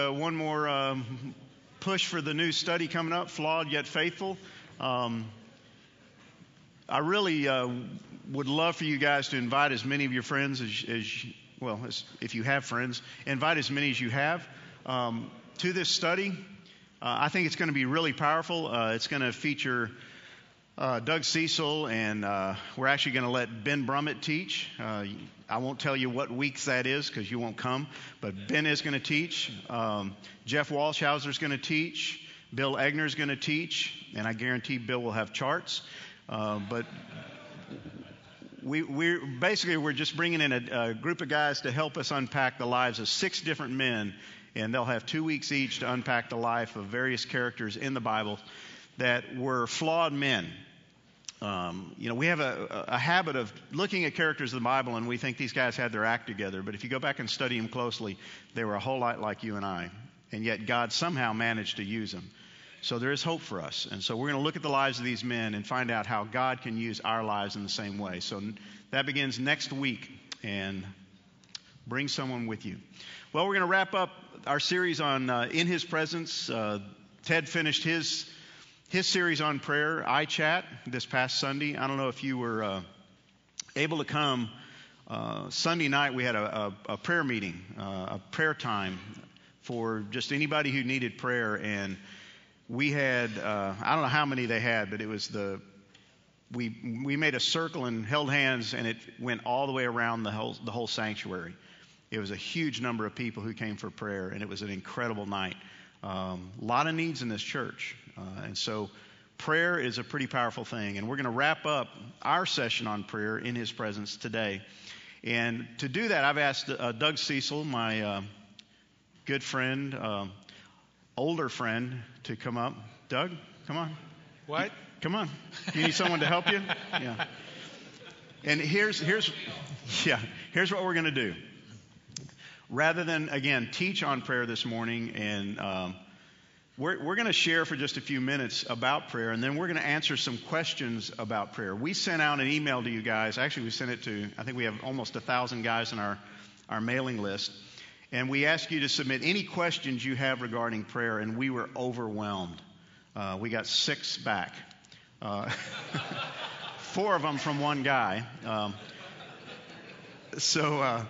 Uh, one more um, push for the new study coming up, Flawed Yet Faithful. Um, I really uh, would love for you guys to invite as many of your friends as, as well, as, if you have friends, invite as many as you have um, to this study. Uh, I think it's going to be really powerful. Uh, it's going to feature uh, Doug Cecil, and uh, we're actually going to let Ben Brummett teach. Uh, I won't tell you what weeks that is because you won't come, but Ben is going to teach. Um, Jeff Walshauser is going to teach. Bill Egner is going to teach, and I guarantee Bill will have charts. Uh, but we, we're basically we're just bringing in a, a group of guys to help us unpack the lives of six different men and they'll have two weeks each to unpack the life of various characters in the Bible that were flawed men. Um, you know, we have a, a, habit of looking at characters of the Bible and we think these guys had their act together, but if you go back and study them closely, they were a whole lot like you and I. And yet God somehow managed to use them. So there is hope for us. And so we're going to look at the lives of these men and find out how God can use our lives in the same way. So that begins next week. And bring someone with you. Well, we're going to wrap up our series on uh, In His Presence. Uh, Ted finished his his series on prayer, iChat, this past Sunday. I don't know if you were uh, able to come. Uh, Sunday night, we had a, a, a prayer meeting, uh, a prayer time for just anybody who needed prayer. And we had, uh, I don't know how many they had, but it was the, we, we made a circle and held hands, and it went all the way around the whole, the whole sanctuary. It was a huge number of people who came for prayer, and it was an incredible night. A um, lot of needs in this church. Uh, and so prayer is a pretty powerful thing. And we're going to wrap up our session on prayer in his presence today. And to do that, I've asked uh, Doug Cecil, my uh, good friend, uh, older friend, to come up. Doug, come on. What? Come on. You need someone to help you? Yeah. And here's here's yeah, here's what we're going to do rather than, again, teach on prayer this morning, and um, we're, we're going to share for just a few minutes about prayer, and then we're going to answer some questions about prayer. We sent out an email to you guys. Actually, we sent it to, I think we have almost a thousand guys in our, our mailing list. And we asked you to submit any questions you have regarding prayer, and we were overwhelmed. Uh, we got six back. Uh, four of them from one guy. Um, so, uh,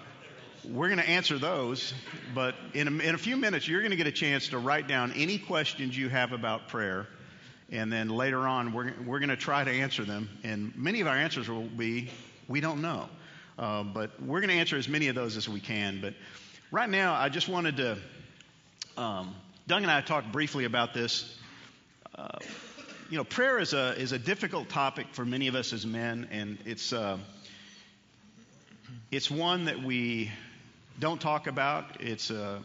we're going to answer those, but in a, in a few minutes, you're going to get a chance to write down any questions you have about prayer. And then later on, we're, we're going to try to answer them. And many of our answers will be, we don't know. Uh, but we're going to answer as many of those as we can. But right now, I just wanted to, um, Doug and I talked briefly about this. Uh, you know, prayer is a, is a difficult topic for many of us as men, and it's, uh, it's one that we don't talk about. It's uh,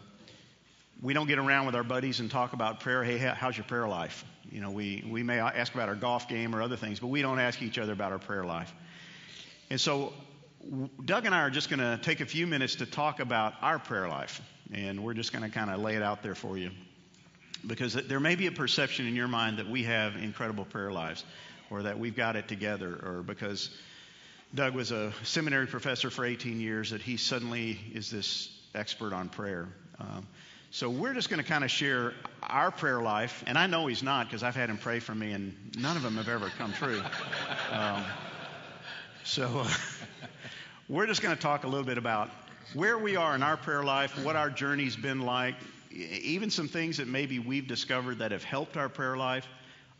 we don't get around with our buddies and talk about prayer. Hey, how's your prayer life? You know, we, we may ask about our golf game or other things, but we don't ask each other about our prayer life. And so, Doug and I are just going to take a few minutes to talk about our prayer life. And we're just going to kind of lay it out there for you. Because there may be a perception in your mind that we have incredible prayer lives or that we've got it together or because Doug was a seminary professor for 18 years, that he suddenly is this expert on prayer. Um, so we're just going to kind of share our prayer life, and I know he's not because I've had him pray for me, and none of them have ever come true. Um, so uh, we're just going to talk a little bit about where we are in our prayer life, what our journey's been like, even some things that maybe we've discovered that have helped our prayer life,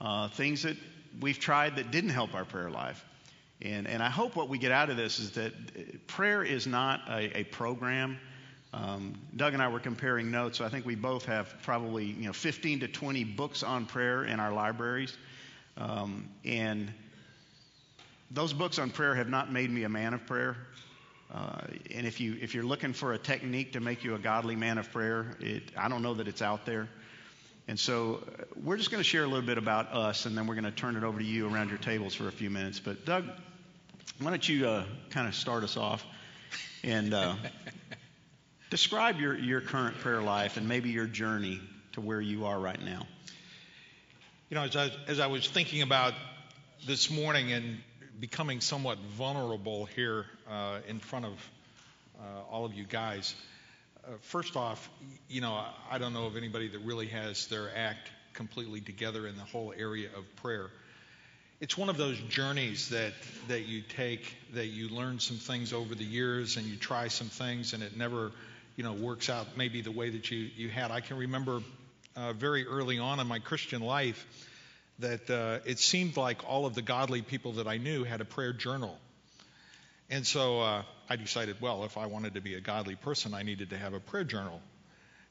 uh, things that we've tried that didn't help our prayer life. And, and I hope what we get out of this is that prayer is not a, a program. Um, Doug and I were comparing notes. So I think we both have probably you know 15 to 20 books on prayer in our libraries, um, and those books on prayer have not made me a man of prayer. Uh, and if you if you're looking for a technique to make you a godly man of prayer, it, I don't know that it's out there. And so uh, we're just going to share a little bit about us, and then we're going to turn it over to you around your tables for a few minutes. But Doug, why don't you uh, kind of start us off and uh, describe your, your current prayer life and maybe your journey to where you are right now? You know, as I, as I was thinking about this morning and becoming somewhat vulnerable here uh, in front of uh, all of you guys, first off, you know, I don't know of anybody that really has their act completely together in the whole area of prayer. It's one of those journeys that, that you take, that you learn some things over the years and you try some things and it never, you know, works out maybe the way that you, you had. I can remember uh, very early on in my Christian life that uh, it seemed like all of the godly people that I knew had a prayer journal. And so uh, I decided, well, if I wanted to be a godly person, I needed to have a prayer journal.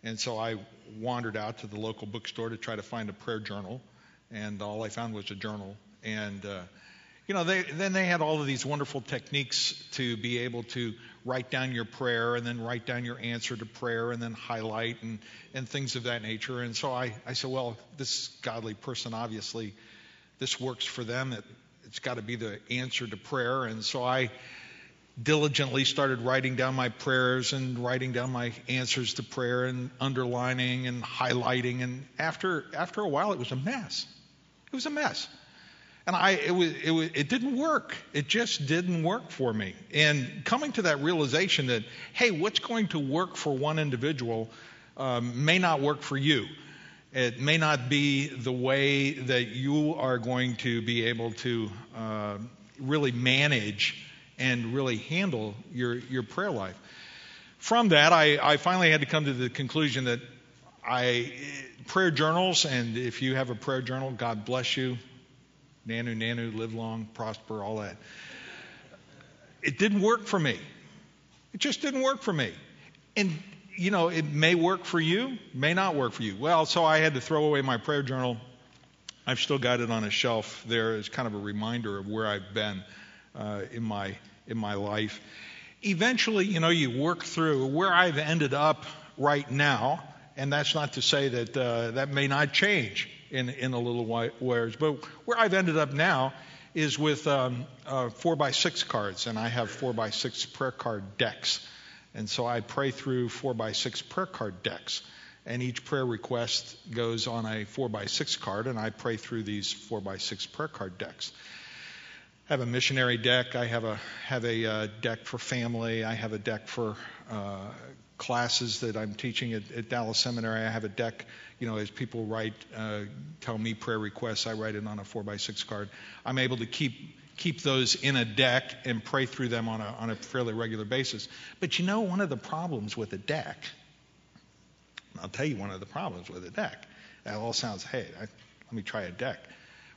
And so I wandered out to the local bookstore to try to find a prayer journal, and all I found was a journal. And uh, you know, they, then they had all of these wonderful techniques to be able to write down your prayer and then write down your answer to prayer and then highlight and, and things of that nature. And so I, I said, well, this godly person, obviously, this works for them. It, it's got to be the answer to prayer. And so I diligently started writing down my prayers and writing down my answers to prayer and underlining and highlighting. And after, after a while, it was a mess. It was a mess. And I, it, was, it, was, it didn't work. It just didn't work for me. And coming to that realization that, hey, what's going to work for one individual um, may not work for you. It may not be the way that you are going to be able to uh, really manage and really handle your, your prayer life. From that, I, I finally had to come to the conclusion that I prayer journals, and if you have a prayer journal, God bless you. Nanu, nanu, live long, prosper, all that. It didn't work for me. It just didn't work for me. And, you know, it may work for you, may not work for you. Well, so I had to throw away my prayer journal. I've still got it on a shelf there as kind of a reminder of where I've been uh, in my in my life. Eventually, you know, you work through where I've ended up right now, and that's not to say that uh, that may not change in in a little while, but where I've ended up now is with um, uh, four by six cards, and I have four by six prayer card decks, and so I pray through four by six prayer card decks and each prayer request goes on a 4 by 6 card, and I pray through these 4 by 6 prayer card decks I have a missionary deck. I have a have a uh, deck for family. I have a deck for uh, classes that I'm teaching at, at, Dallas Seminary. I have a deck. You know, as people write, uh, tell me prayer requests, I write it on a four by six card. I'm able to keep keep those in a deck and pray through them on a on a fairly regular basis. But you know, one of the problems with a deck. I'll tell you one of the problems with a deck. That all sounds, hey, I, let me try a deck.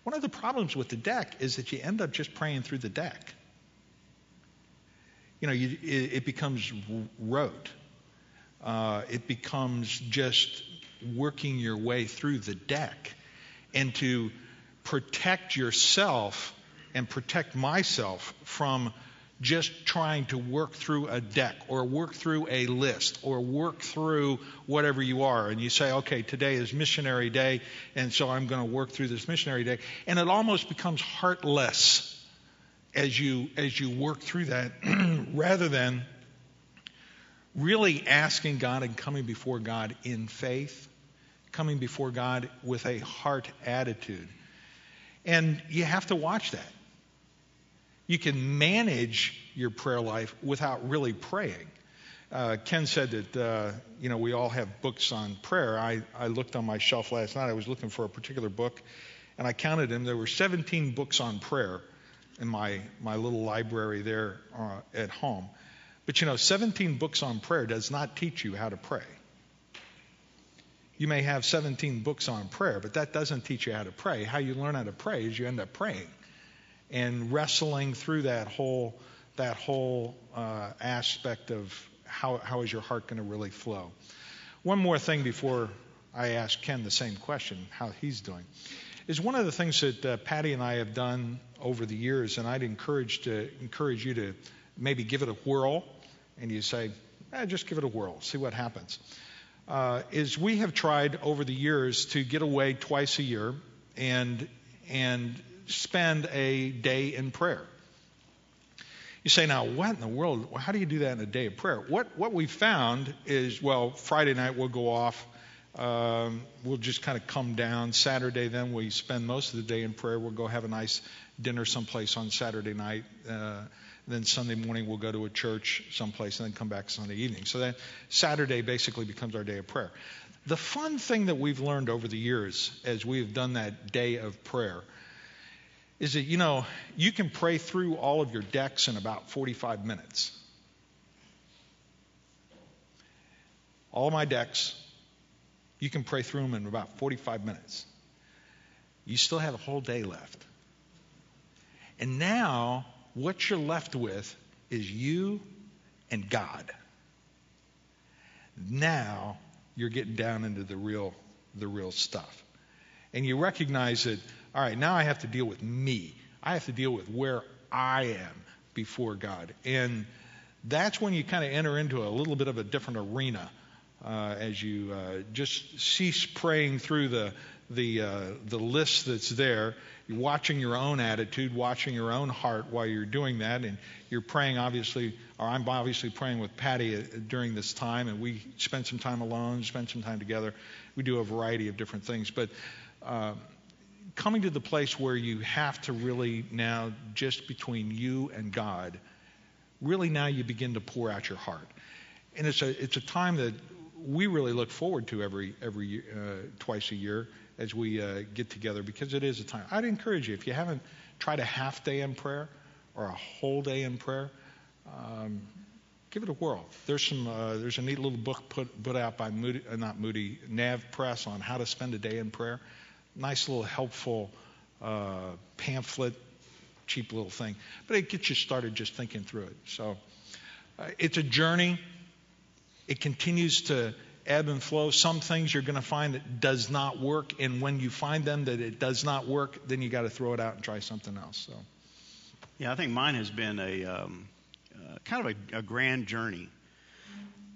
One of the problems with the deck is that you end up just praying through the deck. You know, you, it, it, becomes rote. Uh, it becomes just working your way through the deck. And to protect yourself and protect myself from just trying to work through a deck or work through a list or work through whatever you are. And you say, okay, today is missionary day, and so I'm going to work through this missionary day. And it almost becomes heartless as you, as you work through that rather than really asking God and coming before God in faith, coming before God with a heart attitude. And you have to watch that you can manage your prayer life without really praying. Uh, Ken said that, uh, you know, we all have books on prayer. I, I looked on my shelf last night. I was looking for a particular book, and I counted them. There were 17 books on prayer in my, my little library there uh, at home. But, you know, 17 books on prayer does not teach you how to pray. You may have 17 books on prayer, but that doesn't teach you how to pray. How you learn how to pray is you end up praying and wrestling through that whole that whole uh, aspect of how how is your heart going to really flow. One more thing before I ask Ken the same question, how he's doing, is one of the things that uh, Patty and I have done over the years, and I'd encourage to encourage you to maybe give it a whirl, and you say, eh, just give it a whirl, see what happens. Uh, is we have tried over the years to get away twice a year and and spend a day in prayer. You say, now, what in the world? How do you do that in a day of prayer? What, what we found is, well, Friday night we'll go off. Um, we'll just kind of come down. Saturday, then we spend most of the day in prayer. We'll go have a nice dinner someplace on Saturday night. Uh, then Sunday morning we'll go to a church someplace and then come back Sunday evening. So then Saturday basically becomes our day of prayer. The fun thing that we've learned over the years as we've done that day of prayer is that, you know, you can pray through all of your decks in about 45 minutes. All my decks, you can pray through them in about 45 minutes. You still have a whole day left. And now what you're left with is you and God. Now you're getting down into the real the real stuff. And you recognize that all right, now I have to deal with me. I have to deal with where I am before God. And that's when you kind of enter into a little bit of a different arena uh, as you uh, just cease praying through the the uh, the list that's there you're watching your own attitude, watching your own heart while you're doing that, and you're praying, obviously, or I'm obviously praying with Patty uh, during this time, and we spend some time alone, spend some time together. We do a variety of different things, but uh, coming to the place where you have to really now, just between you and God, really now you begin to pour out your heart, and it's a it's a time that we really look forward to every every uh, twice a year as we uh, get together because it is a time. I'd encourage you, if you haven't tried a half day in prayer or a whole day in prayer, um, give it a whirl. There's some. Uh, there's a neat little book put put out by Moody, uh, not Moody, NavPress on how to spend a day in prayer. Nice little helpful uh, pamphlet, cheap little thing, but it gets you started just thinking through it. So uh, it's a journey. It continues to ebb and flow. Some things you're going to find that does not work, and when you find them that it does not work, then you got to throw it out and try something else. So, yeah, I think mine has been a um, uh, kind of a, a grand journey.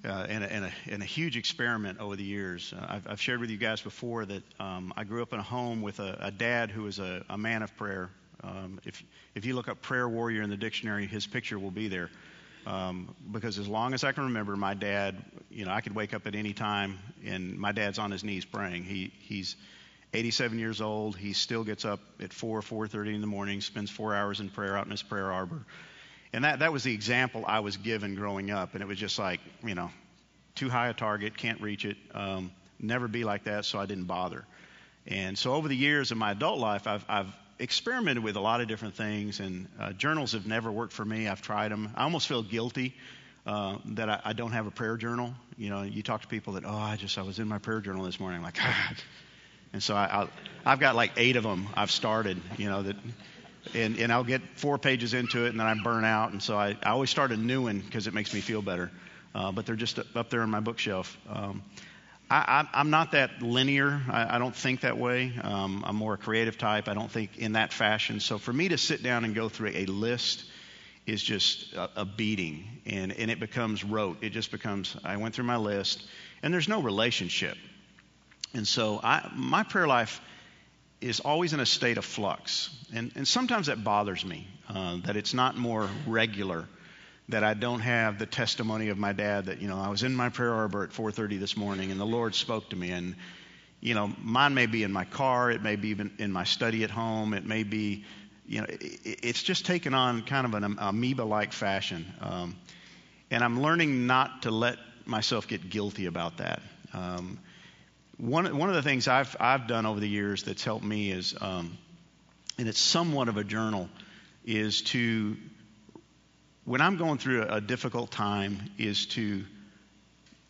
Uh, and, a, and, a, and, a, huge experiment over the years. Uh, I've, I've, shared with you guys before that um, I grew up in a home with a, a dad who was a, man of prayer. Um, if, if you look up prayer warrior in the dictionary, his picture will be there. Um, because as long as I can remember, my dad, you know, I could wake up at any time and my dad's on his knees praying. He he's 87 years old. He still gets up at 4 4:30 in the morning, spends four hours in prayer out in his prayer arbor, and that that was the example I was given growing up. And it was just like, you know, too high a target, can't reach it. Um, never be like that, so I didn't bother. And so over the years of my adult life, I've, I've experimented with a lot of different things, and uh, journals have never worked for me. I've tried them. I almost feel guilty uh, that I, I, don't have a prayer journal. You know, you talk to people that, oh, I just I was in my prayer journal this morning. I'm like, God. And so I, I, have got like eight of them I've started. You know that, and and I'll get four pages into it, and then I burn out. And so I, I always start a new one because it makes me feel better. Uh, but they're just up there on my bookshelf. Um, I, am not that linear. I, I, don't think that way. Um, I'm more a creative type. I don't think in that fashion. So for me to sit down and go through a list is just a, a beating, and, and it becomes rote. It just becomes, I went through my list, and there's no relationship. And so I, my prayer life is always in a state of flux. And, and sometimes that bothers me, uh, that it's not more regular that I don't have the testimony of my dad that, you know, I was in my prayer arbor at 4:30 this morning and the Lord spoke to me and you know, mine may be in my car, it may be even in my study at home, it may be, you know, it, it's just taken on kind of an amoeba-like fashion. Um, and I'm learning not to let myself get guilty about that. Um, one, one of the things I've, I've done over the years that's helped me is, um, and it's somewhat of a journal, is to when I'm going through a, difficult time is to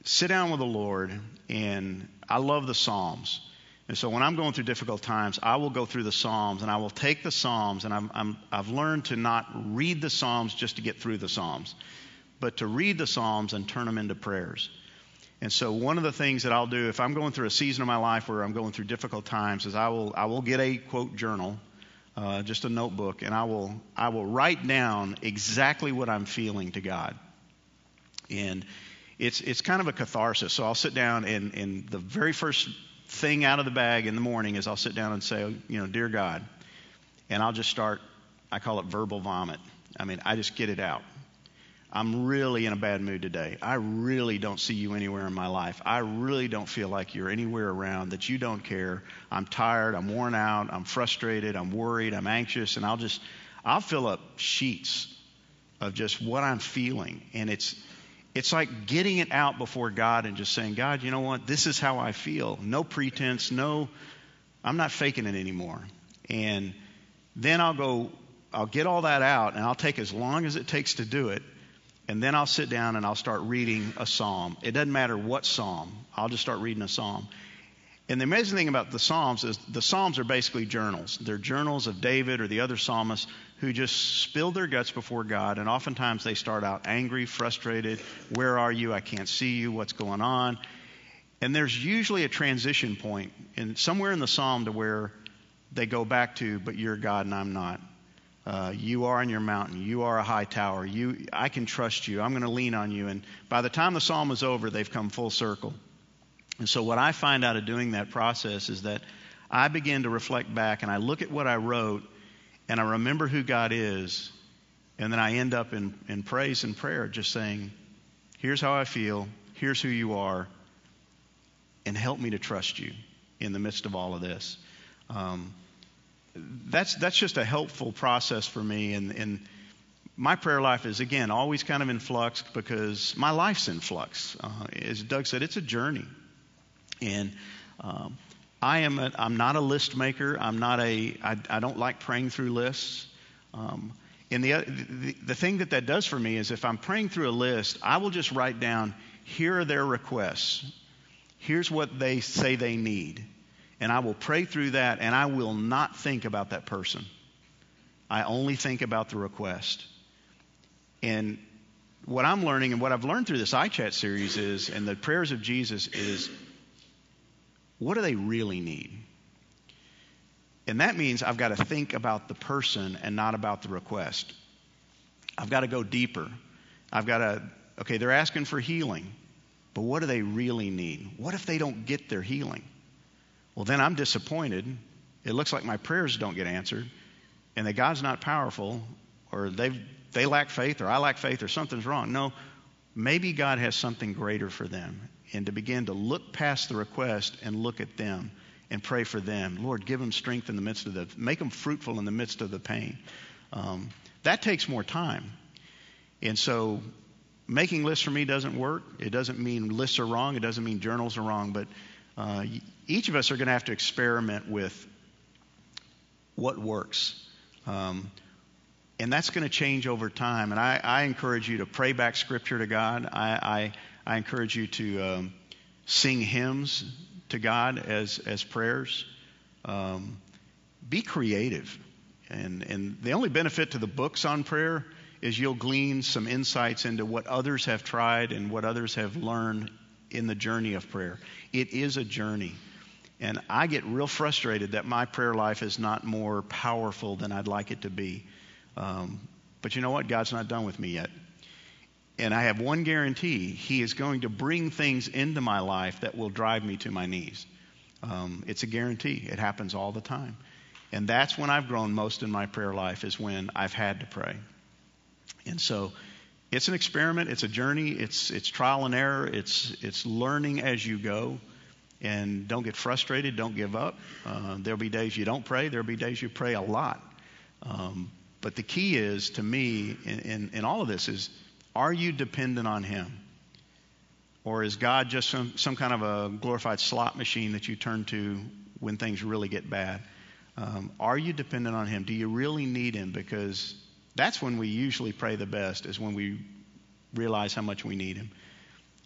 sit down with the Lord and I love the Psalms. And so when I'm going through difficult times, I will go through the Psalms and I will take the Psalms and i have learned to not read the Psalms just to get through the Psalms, but to read the Psalms and turn them into prayers. And so one of the things that I'll do if I'm going through a season of my life where I'm going through difficult times is I will I will get a quote journal uh, just a notebook, and I will I will write down exactly what I'm feeling to God. And it's it's kind of a catharsis. So I'll sit down and and the very first thing out of the bag in the morning is I'll sit down and say, you know, dear God, and I'll just start. I call it verbal vomit. I mean, I just get it out. I'm really in a bad mood today. I really don't see you anywhere in my life. I really don't feel like you're anywhere around, that you don't care. I'm tired, I'm worn out, I'm frustrated, I'm worried, I'm anxious, and I'll just, I'll fill up sheets of just what I'm feeling. And it's, it's like getting it out before God and just saying, God, you know what? This is how I feel. No pretense, no, I'm not faking it anymore. And then I'll go, I'll get all that out and I'll take as long as it takes to do it. And then I'll sit down and I'll start reading a psalm. It doesn't matter what psalm, I'll just start reading a psalm. And the amazing thing about the Psalms is the Psalms are basically journals. They're journals of David or the other psalmists who just spill their guts before God. And oftentimes they start out angry, frustrated. Where are you? I can't see you. What's going on? And there's usually a transition point in somewhere in the psalm to where they go back to, but you're God and I'm not. Uh, you are on your mountain. You are a high tower. You, I can trust you. I'm going to lean on you. And by the time the psalm is over, they've come full circle. And so, what I find out of doing that process is that I begin to reflect back and I look at what I wrote and I remember who God is, and then I end up in, in praise and prayer, just saying, Here's how I feel, here's who you are, and help me to trust you in the midst of all of this. Um, that's, that's just a helpful process for me. And, and my prayer life is, again, always kind of in flux because my life's in flux. Uh, as Doug said, it's a journey. And um, I am a, I'm not a list maker. I'm not a, I, I don't like praying through lists. Um, and the, the, the thing that that does for me is if I'm praying through a list, I will just write down, here are their requests. Here's what they say they need. And I will pray through that and I will not think about that person. I only think about the request. And what I'm learning and what I've learned through this iChat series is, and the prayers of Jesus is what do they really need? And that means I've got to think about the person and not about the request. I've got to go deeper. I've got to, okay, they're asking for healing, but what do they really need? What if they don't get their healing? Well, then I'm disappointed. It looks like my prayers don't get answered, and that God's not powerful, or they they lack faith, or I lack faith, or something's wrong. No, maybe God has something greater for them and to begin to look past the request and look at them and pray for them. Lord, give them strength in the midst of the, make them fruitful in the midst of the pain. Um, that takes more time. And so making lists for me doesn't work. It doesn't mean lists are wrong. It doesn't mean journals are wrong. But uh, each of us are going to have to experiment with what works. Um, and that's going to change over time. And I, I, encourage you to pray back scripture to God. I, I I encourage you to um, sing hymns to God as, as prayers. Um, be creative. And, and the only benefit to the books on prayer is you'll glean some insights into what others have tried and what others have learned in the journey of prayer. It is a journey. And I get real frustrated that my prayer life is not more powerful than I'd like it to be. Um, but you know what? God's not done with me yet. And I have one guarantee He is going to bring things into my life that will drive me to my knees. Um, it's a guarantee. It happens all the time. And that's when I've grown most in my prayer life, is when I've had to pray. And so it's an experiment, it's a journey, it's, it's trial and error, it's, it's learning as you go. And don't get frustrated, don't give up. Uh, there'll be days you don't pray, there'll be days you pray a lot. Um, but the key is, to me, in, in, in all of this, is are you dependent on Him? Or is God just some, some kind of a glorified slot machine that you turn to when things really get bad? Um, are you dependent on Him? Do you really need Him? Because that's when we usually pray the best, is when we realize how much we need Him.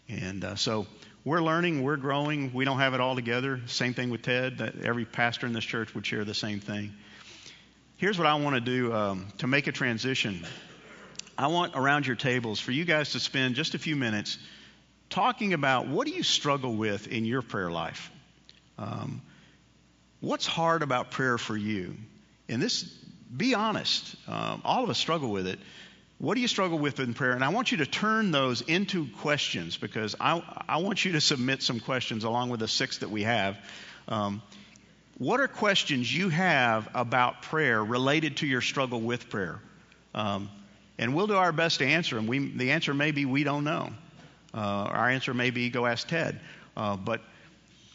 And uh, so we're learning, we're growing. We don't have it all together. Same thing with Ted. That every pastor in this church would share the same thing. Here's what I want to do um, to make a transition I want around your tables for you guys to spend just a few minutes talking about what do you struggle with in your prayer life? Um, what's hard about prayer for you? And this, be honest. Um, all of us struggle with it. What do you struggle with in prayer? And I want you to turn those into questions because I, I want you to submit some questions along with the six that we have. Um, what are questions you have about prayer related to your struggle with prayer? Um, and we'll do our best to answer them. We, the answer may be we don't know. Uh, our answer may be go ask Ted. Uh, but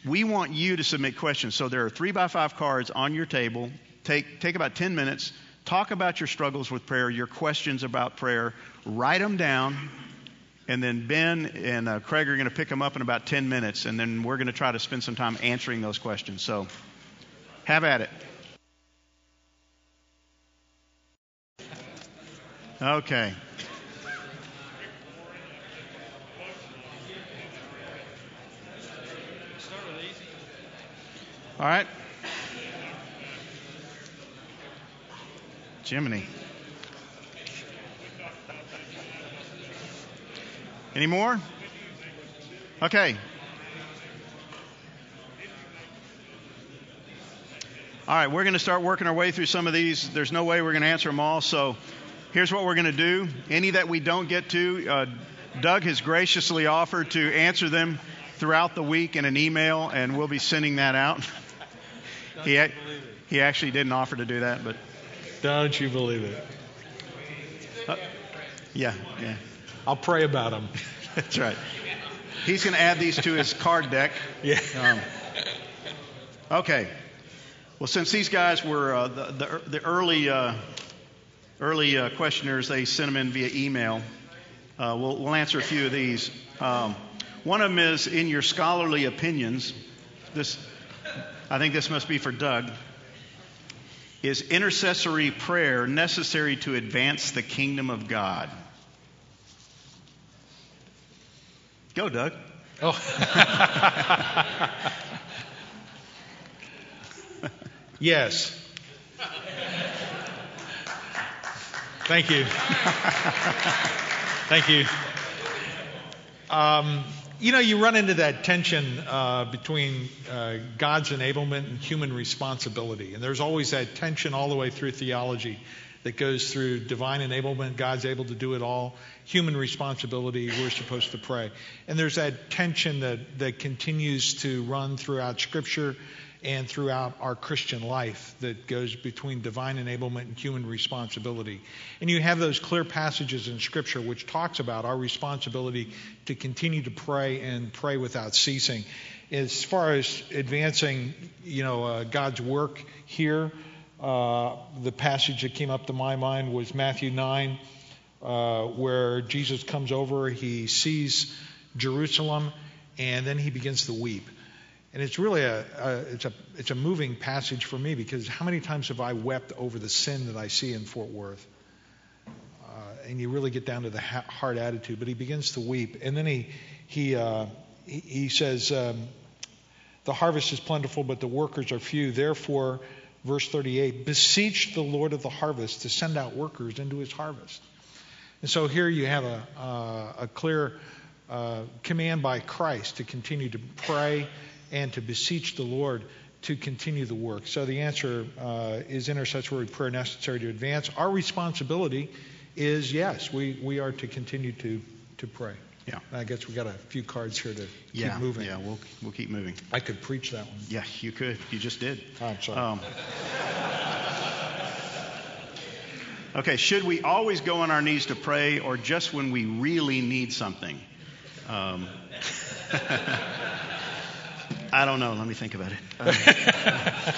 we want you to submit questions. So there are three by five cards on your table. Take, take about 10 minutes. Talk about your struggles with prayer, your questions about prayer, write them down, and then Ben and uh, Craig are going to pick them up in about 10 minutes, and then we're going to try to spend some time answering those questions. So have at it. Okay. All right. Jiminy. Any more? Okay. All right, we're going to start working our way through some of these. There's no way we're going to answer them all. So here's what we're going to do. Any that we don't get to, uh, Doug has graciously offered to answer them throughout the week in an email, and we'll be sending that out. he, he actually didn't offer to do that, but. Don't you believe it? Uh, yeah, yeah. I'll pray about them. That's right. He's going to add these to his card deck. Yeah. Um, okay. Well, since these guys were uh, the, the, the, early uh, early uh, questioners, they sent them in via email. Uh, we'll, we'll, answer a few of these. Um, one of them is in your scholarly opinions. This, I think this must be for Doug. Is intercessory prayer necessary to advance the kingdom of God? Go, Doug. Oh. yes. Thank you. Thank you. Um, you know, you run into that tension uh, between uh, God's enablement and human responsibility. And there's always that tension all the way through theology that goes through divine enablement, God's able to do it all, human responsibility, we're supposed to pray. And there's that tension that, that continues to run throughout Scripture and throughout our Christian life that goes between divine enablement and human responsibility. And you have those clear passages in Scripture which talks about our responsibility to continue to pray and pray without ceasing. As far as advancing, you know, uh, God's work here, uh, the passage that came up to my mind was Matthew 9, uh, where Jesus comes over, he sees Jerusalem, and then he begins to weep. And it's really a, a, it's a it's a moving passage for me because how many times have I wept over the sin that I see in Fort Worth? Uh, and you really get down to the ha- heart attitude. But he begins to weep, and then he he uh, he, he, says, um, "The harvest is plentiful, but the workers are few. Therefore." Verse 38 Beseech the Lord of the harvest to send out workers into his harvest. And so here you have a, uh, a clear uh, command by Christ to continue to pray and to beseech the Lord to continue the work. So the answer uh, is intercessory prayer necessary to advance. Our responsibility is yes, we, we are to continue to, to pray. Yeah. I guess we got a few cards here to yeah, keep moving. Yeah, we'll we'll keep moving. I could preach that one. Yeah, you could. You just did. Oh, I'm sorry. Um, okay, should we always go on our knees to pray, or just when we really need something? Um, I don't know. Let me think about it.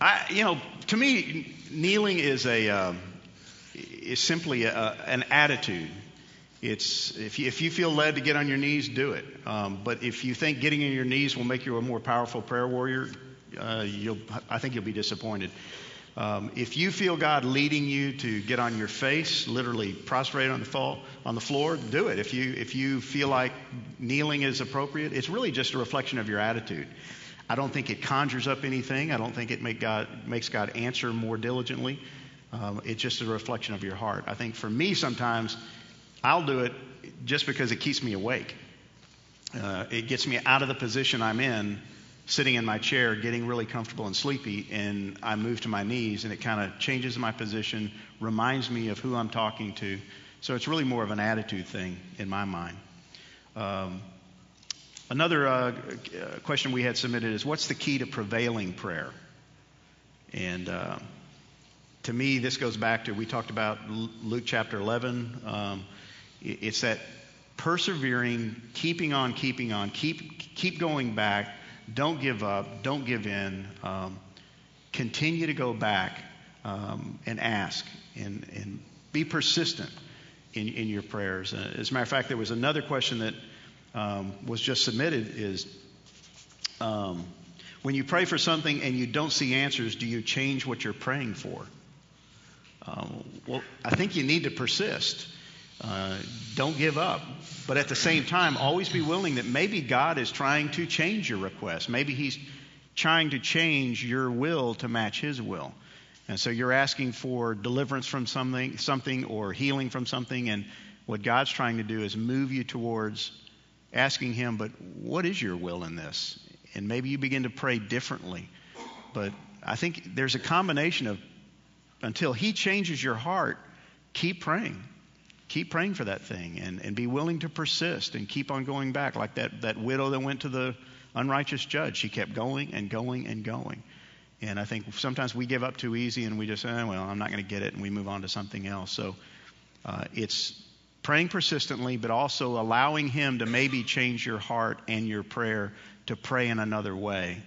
I, you know, to me, kneeling is a um, is simply a, an attitude. It's if you, if you feel led to get on your knees, do it. Um, but if you think getting on your knees will make you a more powerful prayer warrior, uh, you'll I think you'll be disappointed. Um, if you feel God leading you to get on your face, literally prostrate on the fall on the floor, do it. If you if you feel like kneeling is appropriate, it's really just a reflection of your attitude. I don't think it conjures up anything. I don't think it make God makes God answer more diligently. Um, it's just a reflection of your heart. I think for me sometimes I'll do it just because it keeps me awake. Uh, it gets me out of the position I'm in, sitting in my chair, getting really comfortable and sleepy, and I move to my knees, and it kind of changes my position, reminds me of who I'm talking to. So it's really more of an attitude thing in my mind. Um, another uh, question we had submitted is what's the key to prevailing prayer? And uh, to me, this goes back to we talked about Luke chapter 11. Um, it's that persevering, keeping on, keeping on, keep, keep going back. Don't give up. Don't give in. Um, continue to go back. um, and ask and, and be persistent in, in your prayers. Uh, as a matter of fact, there was another question that um, was just submitted is um, when you pray for something and you don't see answers, do you change what you're praying for? Um, well, I think you need to persist. Uh, don't give up. But at the same time, always be willing that maybe God is trying to change your request. Maybe He's trying to change your will to match His will. And so you're asking for deliverance from something, something or healing from something, and what God's trying to do is move you towards asking Him, but what is your will in this? And maybe you begin to pray differently. But I think there's a combination of until He changes your heart, keep praying. Keep praying for that thing and, and be willing to persist and keep on going back, like that, that widow that went to the unrighteous judge. She kept going and going and going. And I think sometimes we give up too easy and we just say, eh, well, I'm not going to get it, and we move on to something else. So uh, it's praying persistently, but also allowing Him to maybe change your heart and your prayer to pray in another way.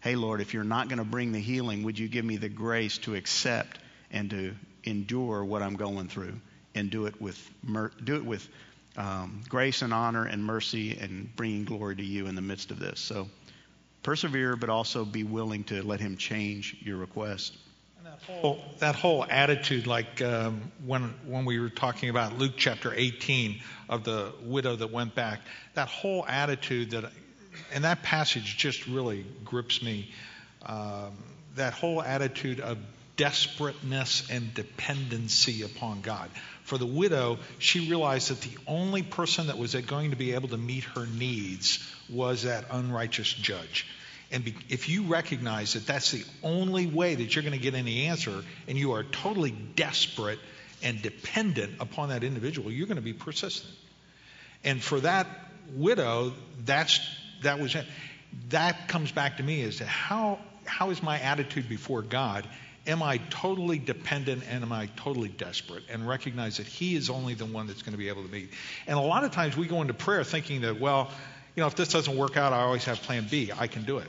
Hey, Lord, if you're not going to bring the healing, would you give me the grace to accept and to endure what I'm going through and do it with, do it with um, grace and honor and mercy and bringing glory to you in the midst of this? So persevere, but also be willing to let Him change your request. That whole, that whole attitude, like um, when, when we were talking about Luke chapter 18 of the widow that went back, that whole attitude that, and that passage just really grips me. Um, that whole attitude of desperateness and dependency upon God. For the widow, she realized that the only person that was going to be able to meet her needs was that unrighteous judge. And if you recognize that that's the only way that you're going to get any answer, and you are totally desperate and dependent upon that individual, you're going to be persistent. And for that widow, that's that was. That comes back to me as to how how is my attitude before God? Am I totally dependent and am I totally desperate? And recognize that He is only the one that's going to be able to meet. And a lot of times we go into prayer thinking that, well, you know, if this doesn't work out, I always have plan B. I can do it.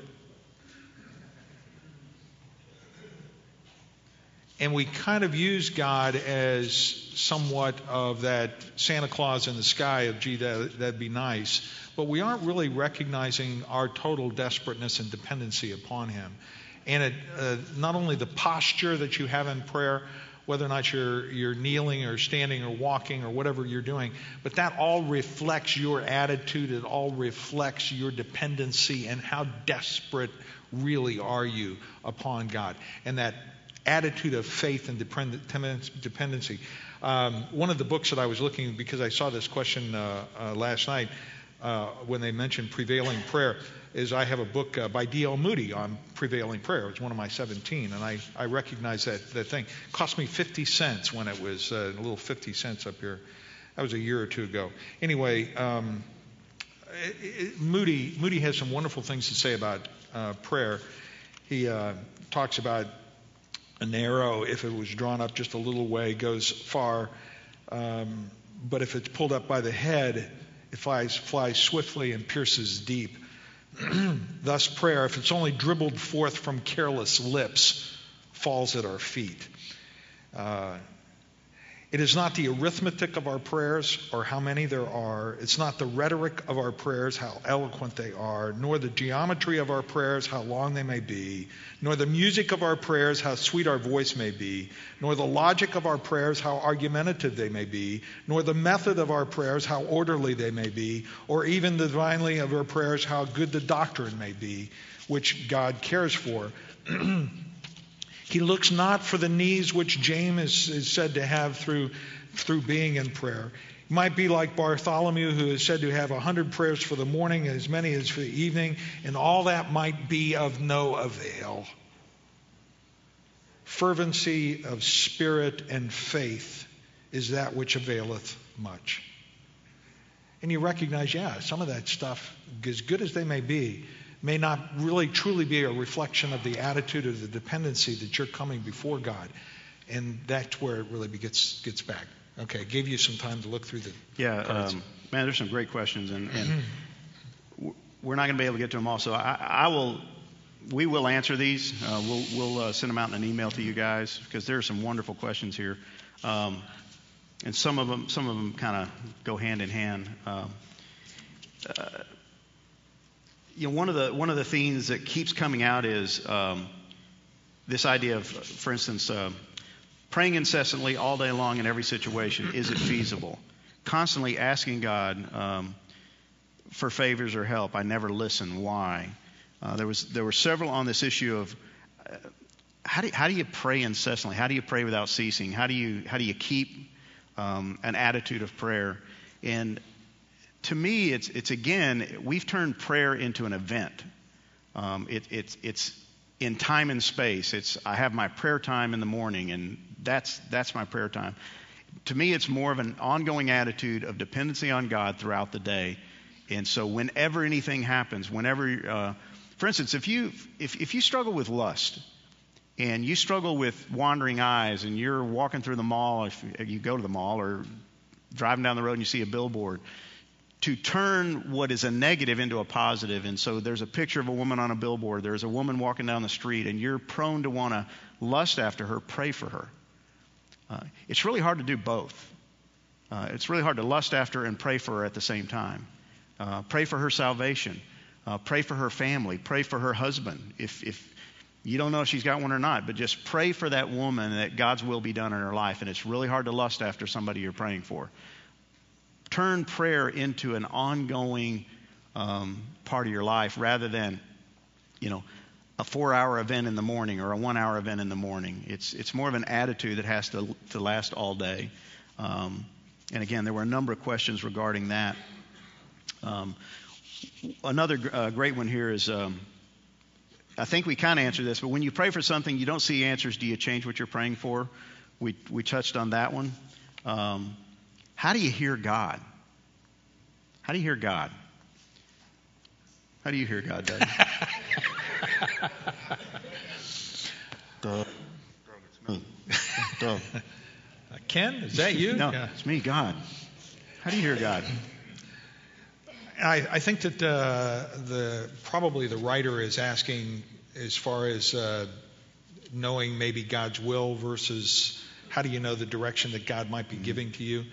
And we kind of use God as somewhat of that Santa Claus in the sky of, gee, that, that'd be nice. But we aren't really recognizing our total desperateness and dependency upon Him. And it, uh, not only the posture that you have in prayer, whether or not you're, you're kneeling or standing or walking or whatever you're doing, but that all reflects your attitude. It all reflects your dependency and how desperate really are you upon God. And that attitude of faith and dependency. Um, one of the books that I was looking, because I saw this question uh, uh, last night uh, when they mentioned prevailing prayer, is I have a book uh, by D.L. Moody on prevailing prayer. It's one of my 17, and I, I recognize that, that thing. It cost me 50 cents when it was uh, a little 50 cents up here. That was a year or two ago. Anyway, um, it, it, Moody, Moody has some wonderful things to say about uh, prayer. He uh, talks about an arrow, if it was drawn up just a little way, goes far. Um, but if it's pulled up by the head, it flies, flies swiftly and pierces deep. Thus, prayer, if it's only dribbled forth from careless lips, falls at our feet. Uh, it is not the arithmetic of our prayers or how many there are. It's not the rhetoric of our prayers, how eloquent they are, nor the geometry of our prayers, how long they may be, nor the music of our prayers, how sweet our voice may be, nor the logic of our prayers, how argumentative they may be, nor the method of our prayers, how orderly they may be, or even the divinely of our prayers, how good the doctrine may be, which God cares for. He looks not for the needs which James is, said to have through, through being in prayer. He might be like Bartholomew, who is said to have a hundred prayers for the morning and as many as for the evening, and all that might be of no avail. Fervency of spirit and faith is that which availeth much. And you recognize, yeah, some of that stuff, as good as they may be, may not really truly be a reflection of the attitude or the dependency that you're coming before God. And that's where it really gets, gets back. Okay, I gave you some time to look through the. Yeah, um, man, there's some great questions, and, and we're not going to be able to get to them all. So I, I will we will answer these. Uh, we'll we'll uh, send them out in an email to you guys because there are some wonderful questions here, um, and some of them some of them kind of go hand in hand. Um, uh, you know, one of the one of the themes that keeps coming out is um, this idea of, for instance, uh, praying incessantly all day long in every situation. Is it feasible? Constantly asking God um, for favors or help. I never listen. Why? Uh, there was there were several on this issue of uh, how do how do you pray incessantly? How do you pray without ceasing? How do you how do you keep um, an attitude of prayer? And to me, it's it's again we've turned prayer into an event. Um, it, it's it's in time and space. It's I have my prayer time in the morning, and that's that's my prayer time. To me, it's more of an ongoing attitude of dependency on God throughout the day. And so, whenever anything happens, whenever uh, for instance, if you, if, if you struggle with lust and you struggle with wandering eyes and you're walking through the mall, if you go to the mall or driving down the road and you see a billboard, to turn what is a negative into a positive. And so there's a picture of a woman on a billboard, there's a woman walking down the street, and you're prone to want to lust after her, pray for her. Uh, it's really hard to do both. Uh, it's really hard to lust after and pray for her at the same time. Uh, pray for her salvation. Uh, pray for her family. Pray for her husband. If, if you don't know if she's got one or not, but just pray for that woman that God's will be done in her life. And it's really hard to lust after somebody you're praying for. Turn prayer into an ongoing um, part of your life rather than, you know, a four hour event in the morning or a one hour event in the morning. It's, it's more of an attitude that has to, to last all day. Um, and again, there were a number of questions regarding that. Um, another uh, great one here is um, I think we kind of answered this, but when you pray for something you don't see answers, do you change what you're praying for? We, we touched on that one. Um, how do you hear God? How do you hear God? How do you hear God, Doug? Doug. It's me. Doug. Ken, is that you? No, yeah. it's me, God. How do you hear God? I, I think that uh, the probably the writer is asking as far as uh, knowing maybe God's will versus how do you know the direction that God might be giving to you.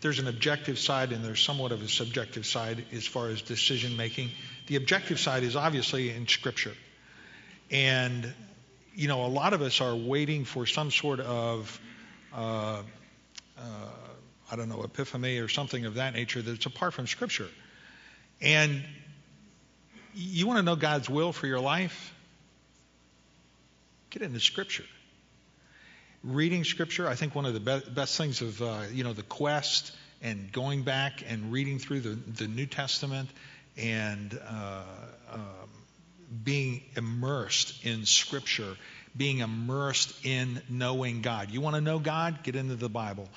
There's an objective side and there's somewhat of a subjective side as far as decision making. The objective side is obviously in Scripture, and you know a lot of us are waiting for some sort of uh, uh I don't know epiphany or something of that nature that's apart from Scripture. And you want to know God's will for your life? Get into Scripture. Reading Scripture, I think one of the be- best things of uh, you know the quest and going back and reading through the, the New Testament and uh, um, being immersed in Scripture, being immersed in knowing God. You want to know God? Get into the Bible.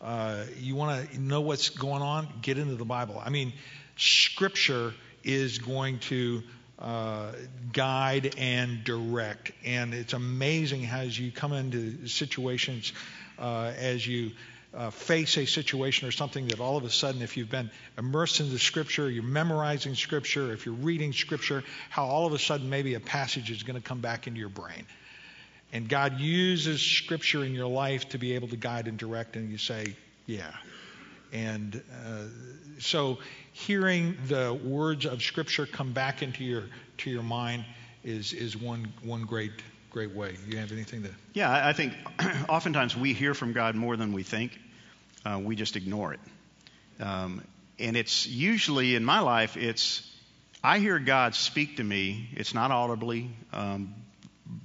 Uh, you want to know what's going on? Get into the Bible. I mean, Scripture is going to uh, guide and direct. And it's amazing how as you come into situations, uh, as you uh, face a situation or something that all of a sudden, if you've been immersed in the Scripture, you're memorizing Scripture, if you're reading Scripture, how all of a sudden maybe a passage is going to come back into your brain. And God uses Scripture in your life to be able to guide and direct, and you say, Yeah. And uh, so hearing the words of Scripture come back into your to your mind is is one one great great way. You have anything to? Yeah, I think oftentimes we hear from God more than we think. Uh, we just ignore it, um, and it's usually in my life it's I hear God speak to me. It's not audibly, um,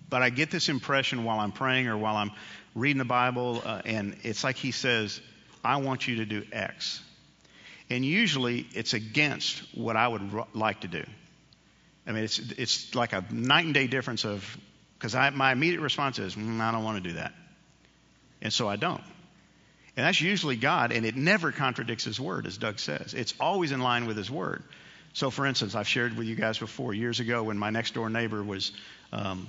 but I get this impression while I'm praying or while I'm reading the Bible, uh, and it's like He says, "I want you to do X." And usually it's against what I would like to do. I mean, it's, it's like a night and day difference of, because my immediate response is, mm, I don't want to do that. And so I don't. And that's usually God, and it never contradicts His Word, as Doug says. It's always in line with His Word. So, for instance, I've shared with you guys before, years ago, when my next door neighbor was um,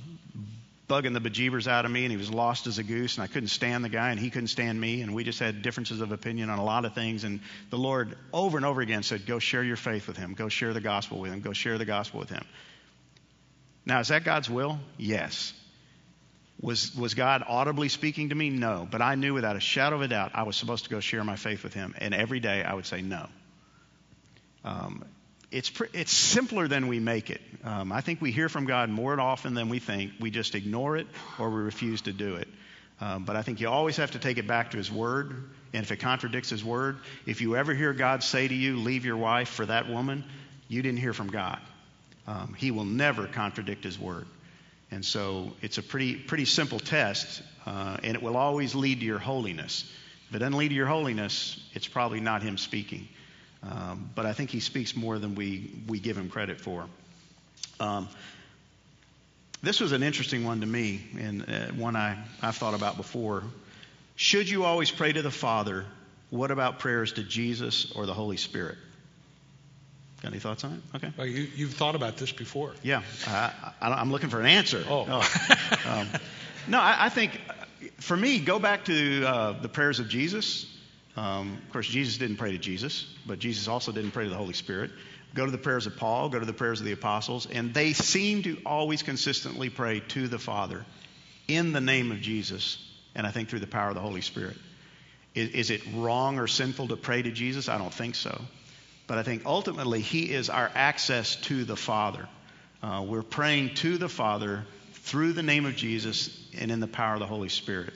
bugging the bejeebers out of me, and he was lost as a goose, and I couldn't stand the guy, and he couldn't stand me, and we just had differences of opinion on a lot of things. And the Lord, over and over again, said, Go share your faith with him, go share the gospel with him, go share the gospel with him. Now, is that God's will? Yes. Was, was God audibly speaking to me? No. But I knew without a shadow of a doubt I was supposed to go share my faith with Him. And every day I would say no. Um, it's, it's simpler than we make it. Um, I think we hear from God more often than we think. We just ignore it or we refuse to do it. Um, but I think you always have to take it back to His Word. And if it contradicts His Word, if you ever hear God say to you, leave your wife for that woman, you didn't hear from God. Um, he will never contradict His Word. And so it's a pretty, pretty simple test, uh, and it will always lead to your holiness. If it doesn't lead to your holiness, it's probably not Him speaking. Um, but I think He speaks more than we, we give Him credit for. Um, this was an interesting one to me, and uh, one I, I've thought about before. Should you always pray to the Father? What about prayers to Jesus or the Holy Spirit? Got any thoughts on it? Okay. Well, you, you've thought about this before. Yeah, I, am looking for an answer. Oh. oh. Um, no, I, I, think for me, go back to uh, the prayers of Jesus. Um, of course, Jesus didn't pray to Jesus, but Jesus also didn't pray to the Holy Spirit. Go to the prayers of Paul, go to the prayers of the apostles, and they seem to always consistently pray to the Father in the name of Jesus, and I think through the power of the Holy Spirit. Is, is it wrong or sinful to pray to Jesus? I don't think so. But I think ultimately He is our access to the Father. Uh, we're praying to the Father through the name of Jesus and in the power of the Holy Spirit.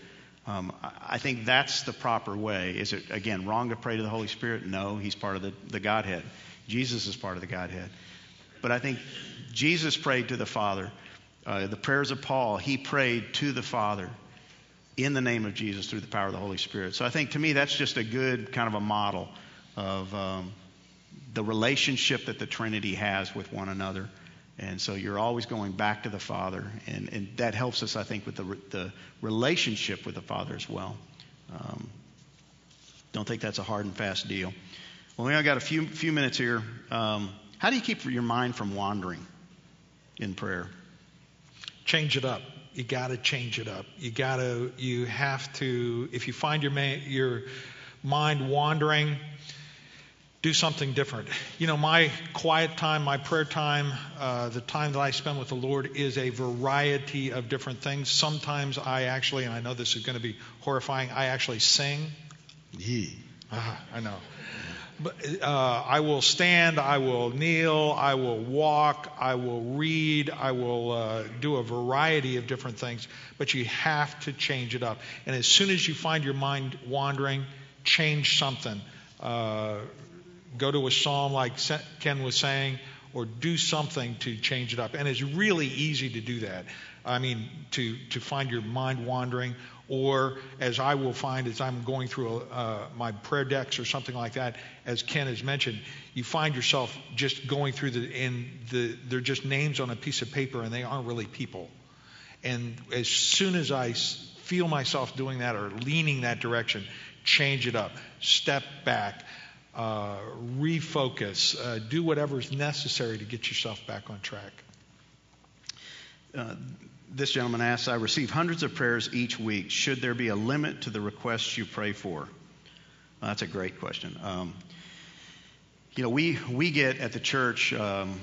Um, I think that's the proper way. Is it, again, wrong to pray to the Holy Spirit? No, He's part of the, the Godhead. Jesus is part of the Godhead. But I think Jesus prayed to the Father. Uh, the prayers of Paul, he prayed to the Father in the name of Jesus through the power of the Holy Spirit. So I think to me that's just a good kind of a model of um, the relationship that the Trinity has with one another. And so you're always going back to the Father, and, and that helps us, I think, with the, the relationship with the Father as well. Um, don't think that's a hard and fast deal. Well, we only got a few few minutes here. Um, how do you keep your mind from wandering in prayer? Change it up. You got to change it up. You got to. You have to. If you find your your mind wandering, do something different. You know, my quiet time, my prayer time, uh, the time that I spend with the Lord is a variety of different things. Sometimes I actually, and I know this is going to be horrifying, I actually sing. Yeah. Uh, I know uh, I will stand, I will kneel, I will walk, I will read, I will uh, do a variety of different things, but you have to change it up. And as soon as you find your mind wandering, change something. Uh, go to a psalm like Ken was saying, or do something to change it up. And it's really easy to do that. I mean, to, to find your mind wandering, or as I will find as I'm going through uh, my prayer decks or something like that, as Ken has mentioned, you find yourself just going through the, and the, they're just names on a piece of paper and they aren't really people. And as soon as I feel myself doing that or leaning that direction, change it up, step back, uh, refocus, uh, do whatever is necessary to get yourself back on track. Uh, this gentleman asks I receive hundreds of prayers each week. Should there be a limit to the requests you pray for? Well, that's a great question. Um, you know, we, we get at the church um,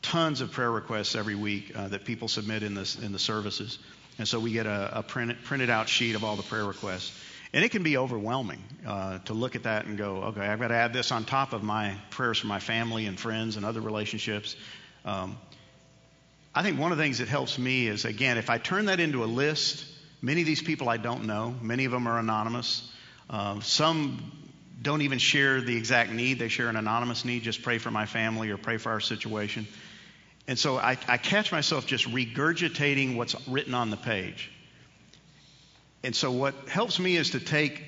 tons of prayer requests every week uh, that people submit in, this, in the services. And so we get a, a printed, printed out sheet of all the prayer requests. And it can be overwhelming uh, to look at that and go, okay, I've got to add this on top of my prayers for my family and friends and other relationships. Um, I think one of the things that helps me is, again, if I turn that into a list, many of these people I don't know, many of them are anonymous. Uh, some don't even share the exact need, they share an anonymous need, just pray for my family or pray for our situation. And so I, I catch myself just regurgitating what's written on the page. And so what helps me is to take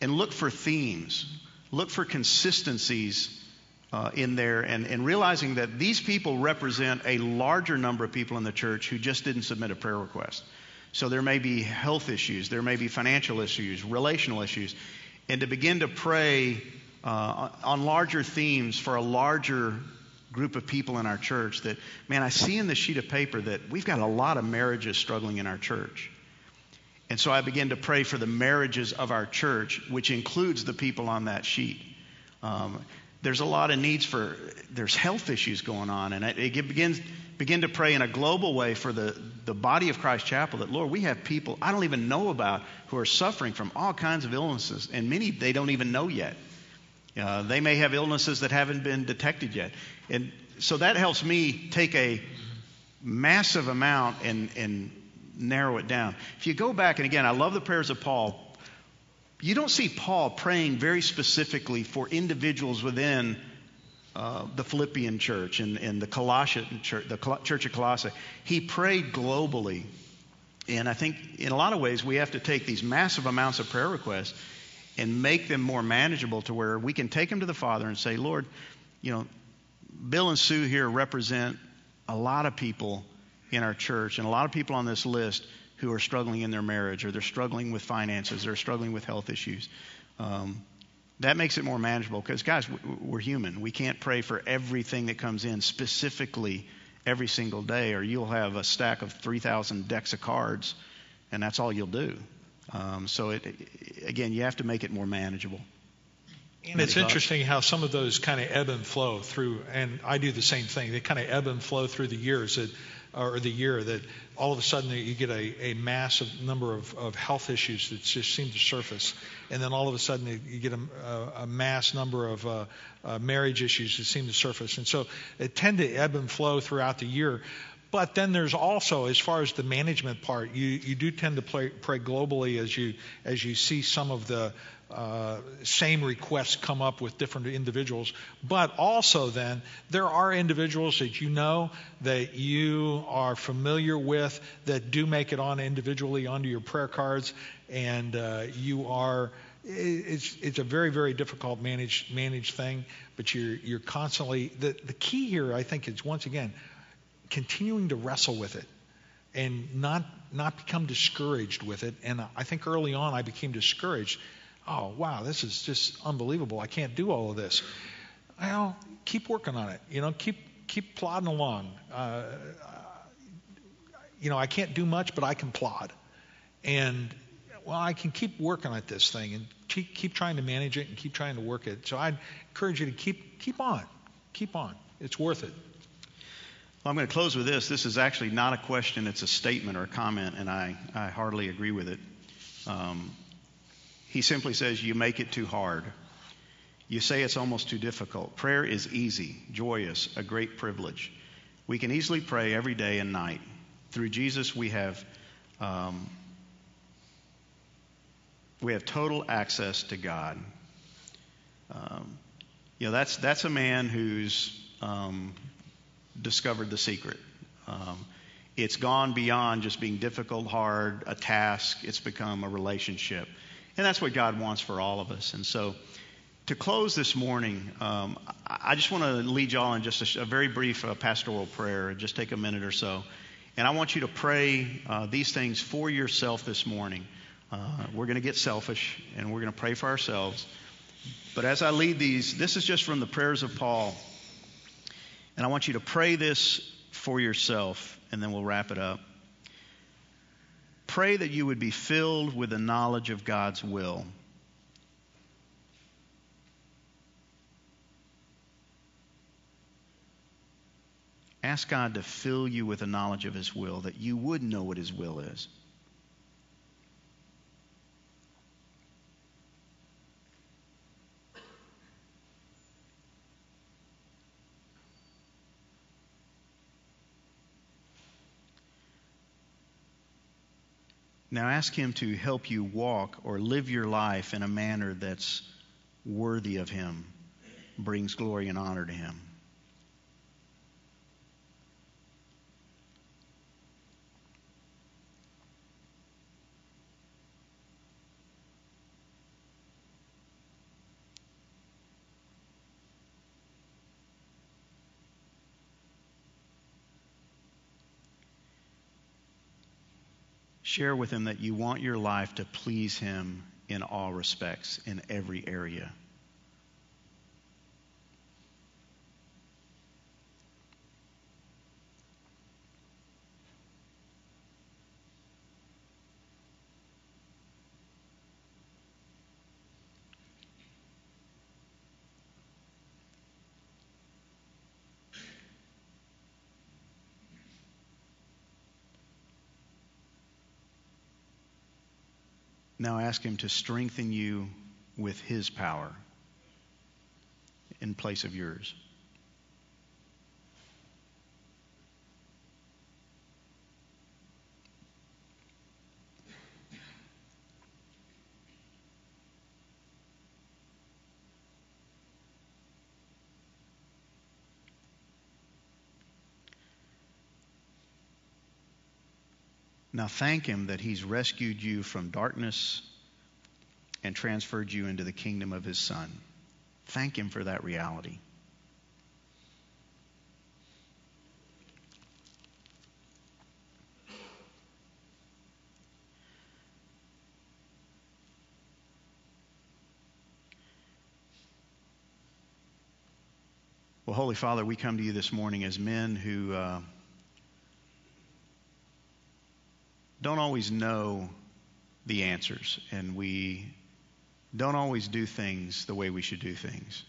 and look for themes, look for consistencies uh, in there and, and realizing that these people represent a larger number of people in the church who just didn't submit a prayer request. So there may be health issues, there may be financial issues, relational issues, and to begin to pray uh, on larger themes for a larger group of people in our church that, man, I see in the sheet of paper that we've got a lot of marriages struggling in our church. And so I begin to pray for the marriages of our church, which includes the people on that sheet. Um, there's a lot of needs for there's health issues going on and it, it begins begin to pray in a global way for the, the body of christ chapel that lord we have people i don't even know about who are suffering from all kinds of illnesses and many they don't even know yet uh, they may have illnesses that haven't been detected yet and so that helps me take a massive amount and, and narrow it down if you go back and again i love the prayers of paul you don't see Paul praying very specifically for individuals within uh, the Philippian church and, and the Colossian church, the church of Colossae. He prayed globally. And I think in a lot of ways we have to take these massive amounts of prayer requests and make them more manageable to where we can take them to the Father and say, Lord, you know, Bill and Sue here represent a lot of people in our church and a lot of people on this list who are struggling in their marriage or they're struggling with finances, they're struggling with health issues. Um, that makes it more manageable because, guys, we're human. We can't pray for everything that comes in specifically every single day, or you'll have a stack of 3,000 decks of cards, and that's all you'll do. Um, so, it, again, you have to make it more manageable. And it's interesting how some of those kind of ebb and flow through, and I do the same thing. They kind of ebb and flow through the years. Or the year that all of a sudden you get a, a massive number of, of health issues that just seem to surface. And then all of a sudden you get a, a mass number of uh, uh, marriage issues that seem to surface. And so it tend to ebb and flow throughout the year. But then there's also, as far as the management part, you, you do tend to play, pray globally as you as you see some of the uh, same requests come up with different individuals. But also, then, there are individuals that you know that you are familiar with that do make it on individually onto your prayer cards, and uh, you are. It's, it's a very, very difficult manage manage thing, but you're you're constantly the, the key here I think is once again continuing to wrestle with it and not not become discouraged with it. And I think early on I became discouraged oh, wow, this is just unbelievable. I can't do all of this. Well, keep working on it. You know, keep keep plodding along. Uh, you know, I can't do much, but I can plod. And well, I can keep working at this thing and keep, keep trying to manage it and keep trying to work it. So I'd encourage you to keep keep on, keep on. It's worth it. Well, I'm going to close with this. This is actually not a question; it's a statement or a comment, and I I hardly agree with it. Um, he simply says, You make it too hard. You say it's almost too difficult. Prayer is easy, joyous, a great privilege. We can easily pray every day and night. Through Jesus, we have um, we have total access to God. Um, you know, that's that's a man who's um, discovered the secret. Um, it's gone beyond just being difficult, hard, a task. It's become a relationship. And that's what God wants for all of us. And so, to close this morning, um, I just want to lead y'all in just a, a very brief uh, pastoral prayer. Just take a minute or so. And I want you to pray uh, these things for yourself this morning. Uh, we're going to get selfish and we're going to pray for ourselves. But as I lead these, this is just from the prayers of Paul. And I want you to pray this for yourself, and then we'll wrap it up. Pray that you would be filled with the knowledge of God's will. Ask God to fill you with the knowledge of His will, that you would know what His will is. Now ask Him to help you walk or live your life in a manner that's worthy of Him, brings glory and honor to Him. Share with him that you want your life to please him in all respects, in every area. Now ask Him to strengthen you with His power in place of yours. Now thank Him that He's rescued you from darkness and transferred you into the kingdom of His Son. Thank Him for that reality. Well, Holy Father, we come to you this morning as men who. Uh, don't always know the answers, and we don't always do things the way we should do things.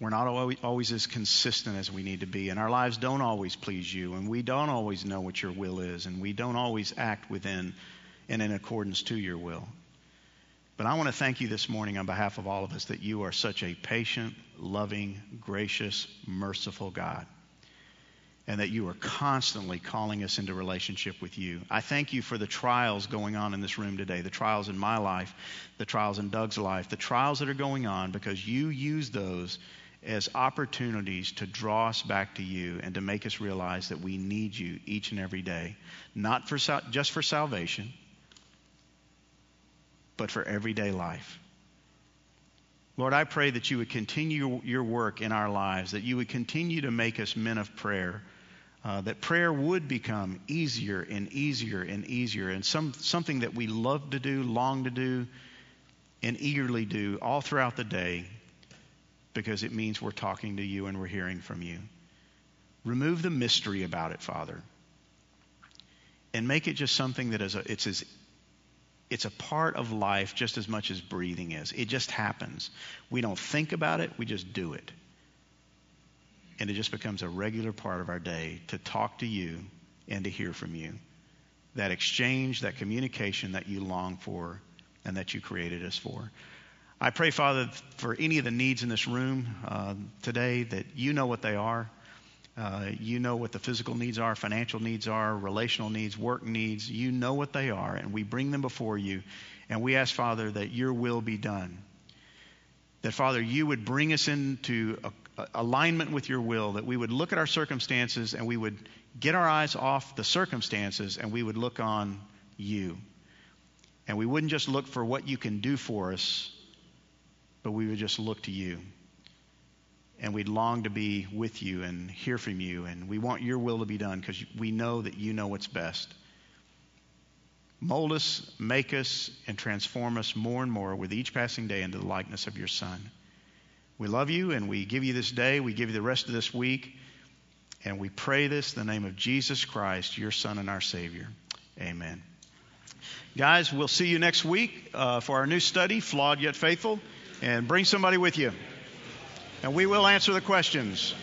We're not always as consistent as we need to be, and our lives don't always please you, and we don't always know what your will is, and we don't always act within and in accordance to your will. But I want to thank you this morning on behalf of all of us that you are such a patient, loving, gracious, merciful God and that you are constantly calling us into relationship with you. I thank you for the trials going on in this room today, the trials in my life, the trials in Doug's life, the trials that are going on because you use those as opportunities to draw us back to you and to make us realize that we need you each and every day, not for just for salvation, but for everyday life. Lord, I pray that you would continue your work in our lives, that you would continue to make us men of prayer uh, that prayer would become easier and easier and easier, and some, something that we love to do, long to do, and eagerly do all throughout the day because it means we're talking to you and we're hearing from you. Remove the mystery about it, Father, and make it just something that is a, it's as it's a part of life just as much as breathing is. It just happens. We don't think about it, we just do it. And it just becomes a regular part of our day to talk to you and to hear from you. That exchange, that communication that you long for and that you created us for. I pray, Father, for any of the needs in this room uh, today that you know what they are. Uh, you know what the physical needs are, financial needs are, relational needs, work needs. You know what they are, and we bring them before you. And we ask, Father, that your will be done. That, Father, you would bring us into a alignment with your will, that we would look at our circumstances and we would get our eyes off the circumstances and we would look on you. And we wouldn't just look for what you can do for us, but we would just look to you. And we'd long to be with you and hear from you. And we want your will to be done because we know that you know what's best. Mold us, make us, and transform us more and more with each passing day into the likeness of your Son. We love you and we give you this day. We give you the rest of this week. And we pray this in the name of Jesus Christ, your Son and our Savior. Amen. Guys, we'll see you next week uh, for our new study, Flawed Yet Faithful. And bring somebody with you. And we will answer the questions.